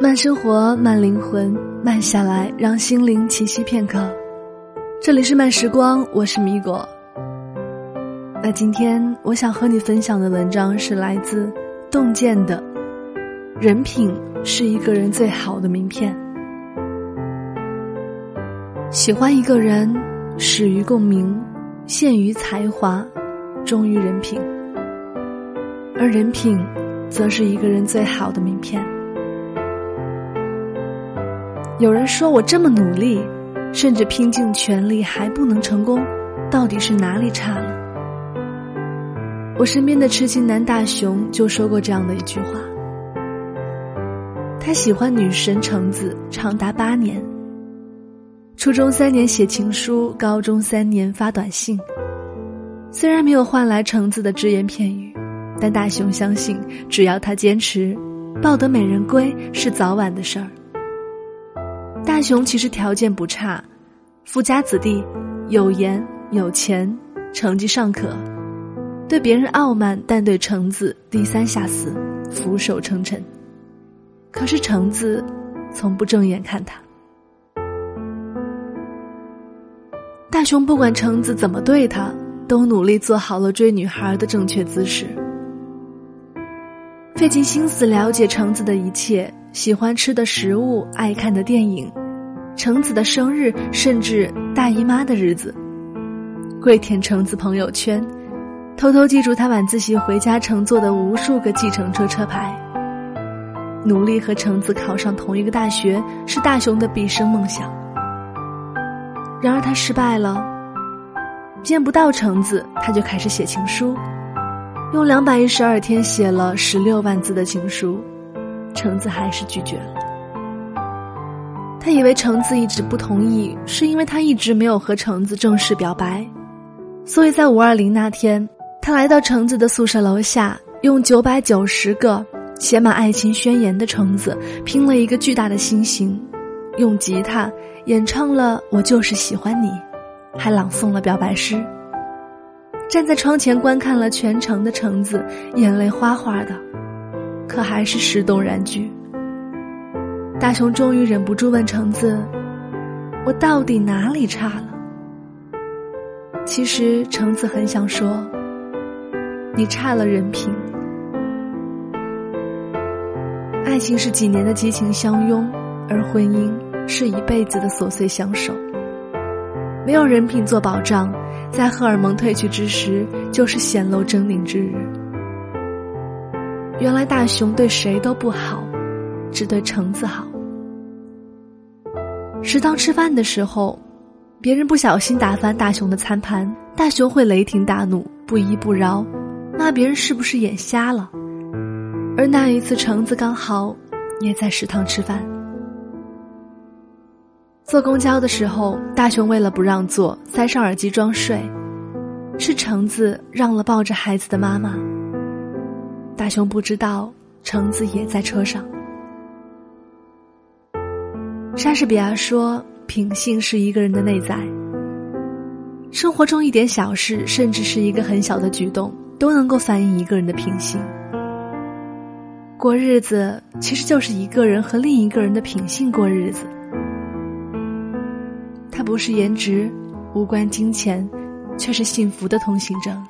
慢生活，慢灵魂，慢下来，让心灵栖息片刻。这里是慢时光，我是米果。那今天我想和你分享的文章是来自洞见的。人品是一个人最好的名片。喜欢一个人，始于共鸣，陷于才华，忠于人品。而人品，则是一个人最好的名片。有人说我这么努力，甚至拼尽全力还不能成功，到底是哪里差了？我身边的痴情男大雄就说过这样的一句话：他喜欢女神橙子长达八年，初中三年写情书，高中三年发短信。虽然没有换来橙子的只言片语，但大雄相信，只要他坚持，抱得美人归是早晚的事儿。大雄其实条件不差，富家子弟，有颜有钱，成绩尚可，对别人傲慢，但对橙子低三下四，俯首称臣。可是橙子从不正眼看他。大雄不管橙子怎么对他，都努力做好了追女孩的正确姿势，费尽心思了解橙子的一切。喜欢吃的食物，爱看的电影，橙子的生日，甚至大姨妈的日子，跪舔橙子朋友圈，偷偷记住他晚自习回家乘坐的无数个计程车车牌。努力和橙子考上同一个大学是大雄的毕生梦想。然而他失败了，见不到橙子，他就开始写情书，用两百一十二天写了十六万字的情书。橙子还是拒绝了。他以为橙子一直不同意，是因为他一直没有和橙子正式表白，所以在五二零那天，他来到橙子的宿舍楼下，用九百九十个写满爱情宣言的橙子拼了一个巨大的心形，用吉他演唱了《我就是喜欢你》，还朗诵了表白诗。站在窗前观看了全程的橙子，眼泪哗哗的。可还是石动燃具。大雄终于忍不住问橙子：“我到底哪里差了？”其实橙子很想说：“你差了人品。”爱情是几年的激情相拥，而婚姻是一辈子的琐碎相守。没有人品做保障，在荷尔蒙褪去之时，就是显露狰狞之日。原来大雄对谁都不好，只对橙子好。食堂吃饭的时候，别人不小心打翻大雄的餐盘，大雄会雷霆大怒，不依不饶，骂别人是不是眼瞎了。而那一次，橙子刚好也在食堂吃饭。坐公交的时候，大雄为了不让座，塞上耳机装睡，是橙子让了抱着孩子的妈妈。大雄不知道，橙子也在车上。莎士比亚说：“品性是一个人的内在。”生活中一点小事，甚至是一个很小的举动，都能够反映一个人的品性。过日子其实就是一个人和另一个人的品性过日子。它不是颜值，无关金钱，却是幸福的通行证。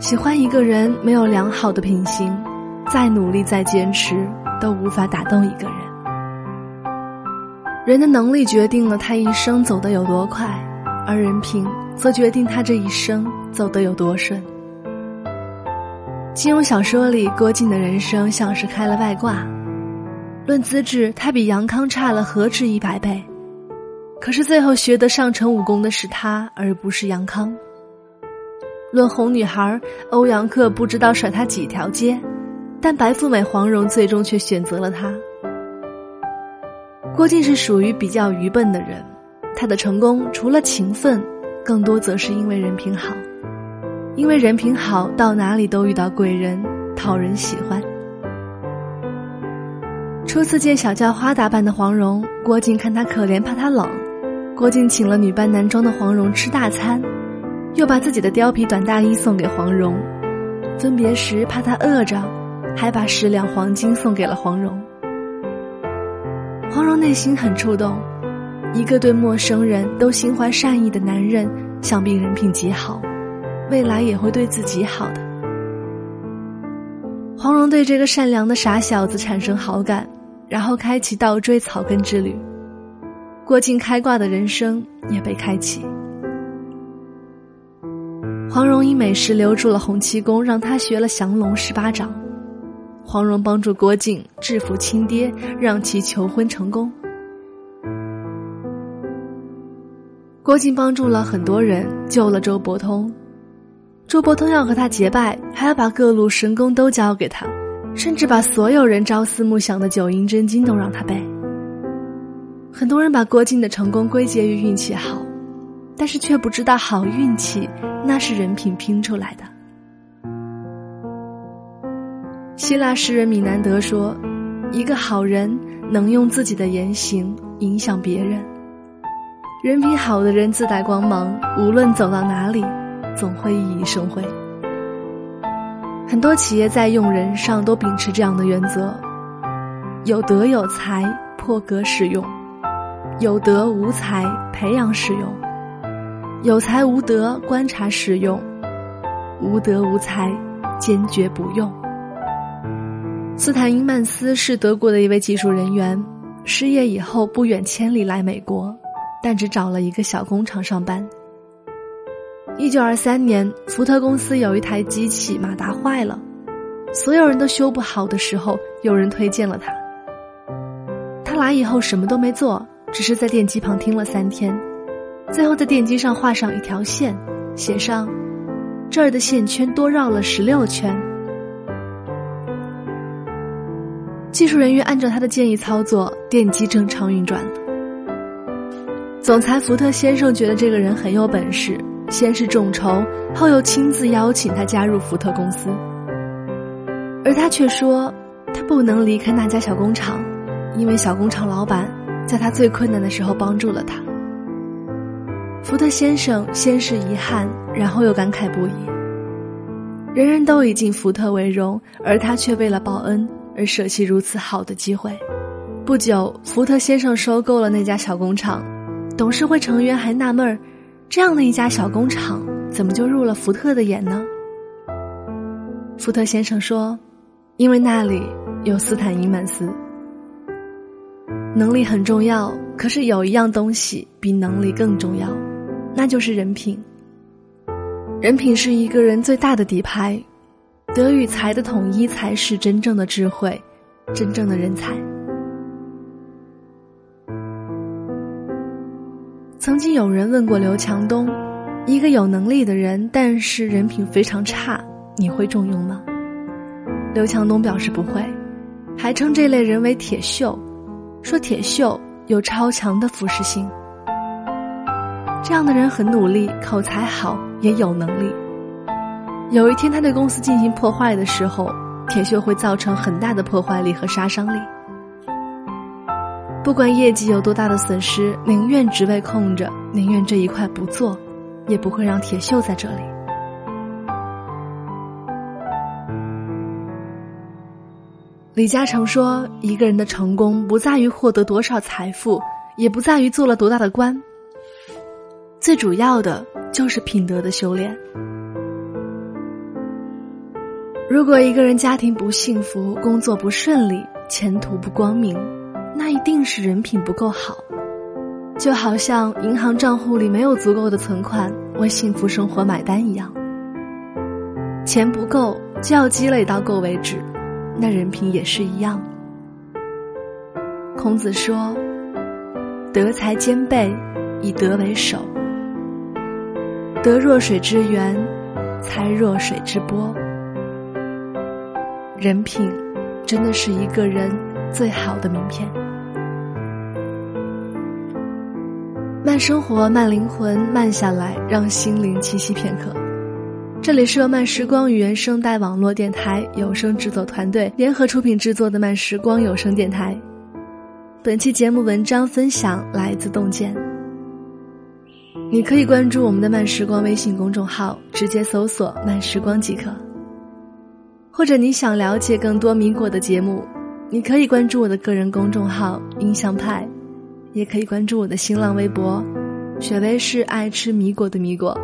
喜欢一个人没有良好的品行，再努力再坚持都无法打动一个人。人的能力决定了他一生走得有多快，而人品则决定他这一生走得有多顺。金庸小说里，郭靖的人生像是开了外挂。论资质，他比杨康差了何止一百倍，可是最后学得上乘武功的是他，而不是杨康。论哄女孩，欧阳克不知道甩他几条街，但白富美黄蓉最终却选择了他。郭靖是属于比较愚笨的人，他的成功除了勤奋，更多则是因为人品好。因为人品好，到哪里都遇到贵人，讨人喜欢。初次见小叫花打扮的黄蓉，郭靖看她可怜，怕她冷，郭靖请了女扮男装的黄蓉吃大餐。又把自己的貂皮短大衣送给黄蓉，分别时怕她饿着，还把十两黄金送给了黄蓉。黄蓉内心很触动，一个对陌生人都心怀善意的男人，想必人品极好，未来也会对自己好的。黄蓉对这个善良的傻小子产生好感，然后开启倒追草根之旅，过尽开挂的人生也被开启。黄蓉以美食留住了洪七公，让他学了降龙十八掌。黄蓉帮助郭靖制服亲爹，让其求婚成功。郭靖帮助了很多人，救了周伯通。周伯通要和他结拜，还要把各路神功都交给他，甚至把所有人朝思暮想的九阴真经都让他背。很多人把郭靖的成功归结于运气好，但是却不知道好运气。那是人品拼出来的。希腊诗人米南德说：“一个好人能用自己的言行影响别人。人品好的人自带光芒，无论走到哪里，总会熠熠生辉。”很多企业在用人上都秉持这样的原则：有德有才，破格使用；有德无才，培养使用。有才无德，观察使用；无德无才，坚决不用。斯坦因曼斯是德国的一位技术人员，失业以后不远千里来美国，但只找了一个小工厂上班。一九二三年，福特公司有一台机器马达坏了，所有人都修不好的时候，有人推荐了他。他来以后什么都没做，只是在电机旁听了三天。最后在电机上画上一条线，写上“这儿的线圈多绕了十六圈”。技术人员按照他的建议操作，电机正常运转。总裁福特先生觉得这个人很有本事，先是众筹，后又亲自邀请他加入福特公司。而他却说，他不能离开那家小工厂，因为小工厂老板在他最困难的时候帮助了他。福特先生先是遗憾，然后又感慨不已。人人都以敬福特为荣，而他却为了报恩而舍弃如此好的机会。不久，福特先生收购了那家小工厂，董事会成员还纳闷儿：这样的一家小工厂，怎么就入了福特的眼呢？福特先生说：“因为那里有斯坦因曼斯。能力很重要，可是有一样东西比能力更重要。”那就是人品。人品是一个人最大的底牌，德与才的统一才是真正的智慧，真正的人才。曾经有人问过刘强东，一个有能力的人，但是人品非常差，你会重用吗？刘强东表示不会，还称这类人为铁锈，说铁锈有超强的腐蚀性。这样的人很努力，口才好，也有能力。有一天他对公司进行破坏的时候，铁锈会造成很大的破坏力和杀伤力。不管业绩有多大的损失，宁愿职位空着，宁愿这一块不做，也不会让铁锈在这里。李嘉诚说：“一个人的成功不在于获得多少财富，也不在于做了多大的官。”最主要的就是品德的修炼。如果一个人家庭不幸福，工作不顺利，前途不光明，那一定是人品不够好。就好像银行账户里没有足够的存款为幸福生活买单一样，钱不够就要积累到够为止，那人品也是一样。孔子说：“德才兼备，以德为首。”得若水之源，才若水之波。人品，真的是一个人最好的名片。慢生活，慢灵魂，慢下来，让心灵栖息片刻。这里是由慢时光与原声带网络电台有声制作团队联合出品制作的慢时光有声电台。本期节目文章分享来自洞见。你可以关注我们的慢时光微信公众号，直接搜索“慢时光”即可。或者你想了解更多米果的节目，你可以关注我的个人公众号“印象派”，也可以关注我的新浪微博“雪薇是爱吃米果的米果”。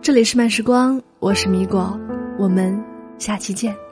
这里是慢时光，我是米果，我们下期见。